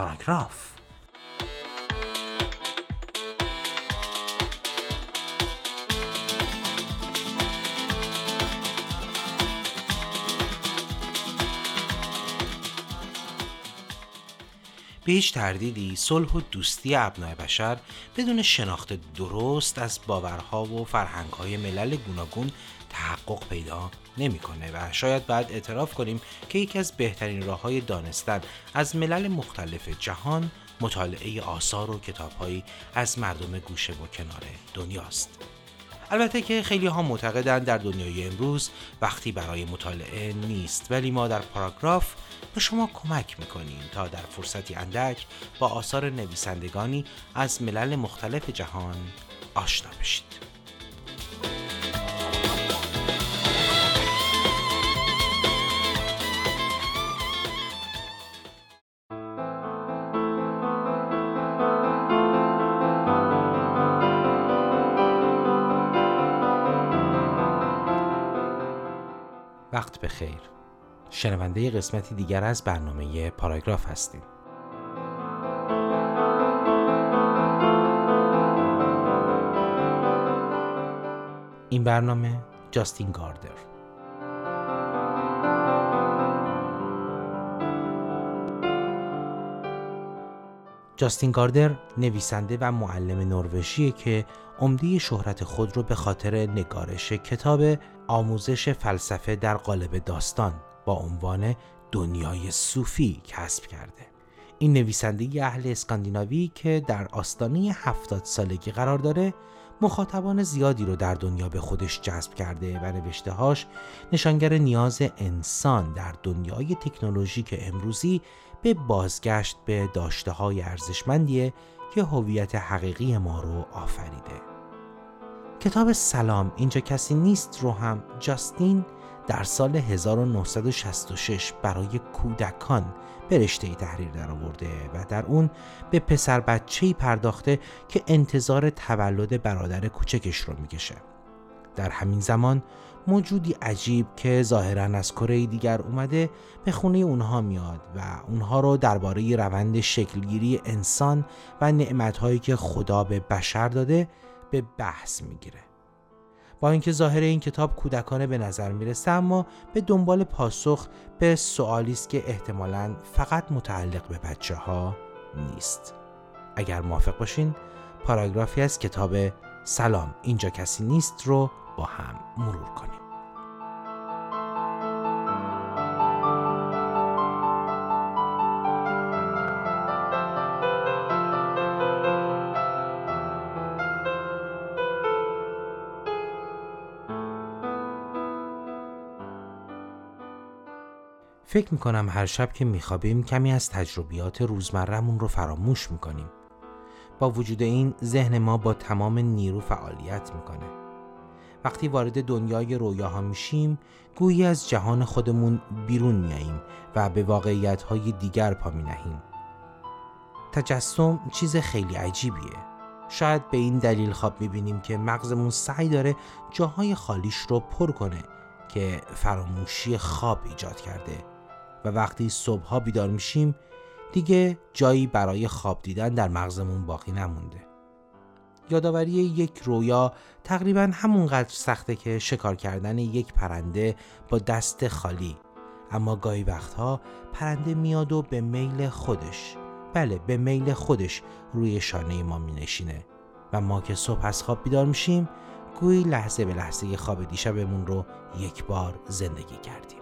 پاراگراف به هیچ تردیدی صلح و دوستی ابنای بشر بدون شناخت درست از باورها و فرهنگهای ملل گوناگون تحقق پیدا نمی‌کنه و شاید بعد اعتراف کنیم که یکی از بهترین راه های دانستن از ملل مختلف جهان مطالعه آثار و کتابهایی از مردم گوشه و کنار دنیاست. البته که خیلی ها معتقدند در دنیای امروز وقتی برای مطالعه نیست ولی ما در پاراگراف به شما کمک می‌کنیم تا در فرصتی اندک با آثار نویسندگانی از ملل مختلف جهان آشنا بشید. وقت بخیر شنونده قسمتی دیگر از برنامه پاراگراف هستیم. این برنامه جاستین گاردر. جاستین گاردر نویسنده و معلم نروژیه که عمده شهرت خود رو به خاطر نگارش کتاب آموزش فلسفه در قالب داستان با عنوان دنیای صوفی کسب کرده. این نویسنده اهل اسکاندیناوی که در آستانه هفتاد سالگی قرار داره مخاطبان زیادی رو در دنیا به خودش جذب کرده و نوشتههاش نشانگر نیاز انسان در دنیای تکنولوژیک امروزی به بازگشت به داشته های ارزشمندیه که هویت حقیقی ما رو آفریده. کتاب سلام اینجا کسی نیست رو هم جاستین در سال 1966 برای کودکان به رشته تحریر درآورده و در اون به پسر بچه‌ای پرداخته که انتظار تولد برادر کوچکش رو می‌کشه. در همین زمان موجودی عجیب که ظاهرا از کره دیگر اومده به خونه اونها میاد و اونها رو درباره روند شکلگیری انسان و نعمتهایی که خدا به بشر داده به بحث می‌گیره. با اینکه ظاهر این کتاب کودکانه به نظر می‌رسه اما به دنبال پاسخ به سوالی است که احتمالا فقط متعلق به بچه ها نیست. اگر موافق باشین پاراگرافی از کتاب سلام اینجا کسی نیست رو با هم مرور کنیم. فکر می‌کنم هر شب که میخوابیم کمی از تجربیات روزمرهمون رو فراموش می‌کنیم. با وجود این ذهن ما با تمام نیرو فعالیت می‌کنه. وقتی وارد دنیای رویاها میشیم گویی از جهان خودمون بیرون میاییم و به واقعیت های دیگر پا می نهیم. تجسم چیز خیلی عجیبیه. شاید به این دلیل خواب می‌بینیم که مغزمون سعی داره جاهای خالیش رو پر کنه که فراموشی خواب ایجاد کرده و وقتی صبحها بیدار میشیم دیگه جایی برای خواب دیدن در مغزمون باقی نمونده. یادآوری یک رویا تقریبا همونقدر سخته که شکار کردن یک پرنده با دست خالی. اما گاهی وقتها پرنده میاد و به میل خودش بله به میل خودش روی شانه ما می نشینه و ما که صبح از خواب بیدار میشیم گویی لحظه به لحظه خواب دیشبمون رو یک بار زندگی کردیم.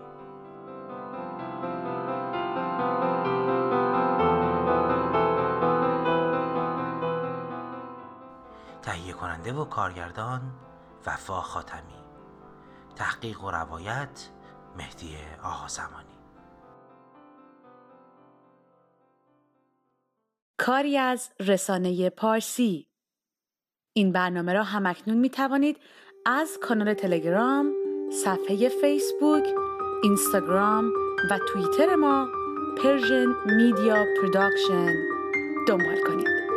کننده و کارگردان وفا خاتمی. تحقیق و روایت مهدی آها زمانی. کاری از رسانه پارسی. این برنامه را همکنون می توانید از کانال تلگرام، صفحه فیسبوک، اینستاگرام و توییتر ما Persian Media Production دنبال کنید.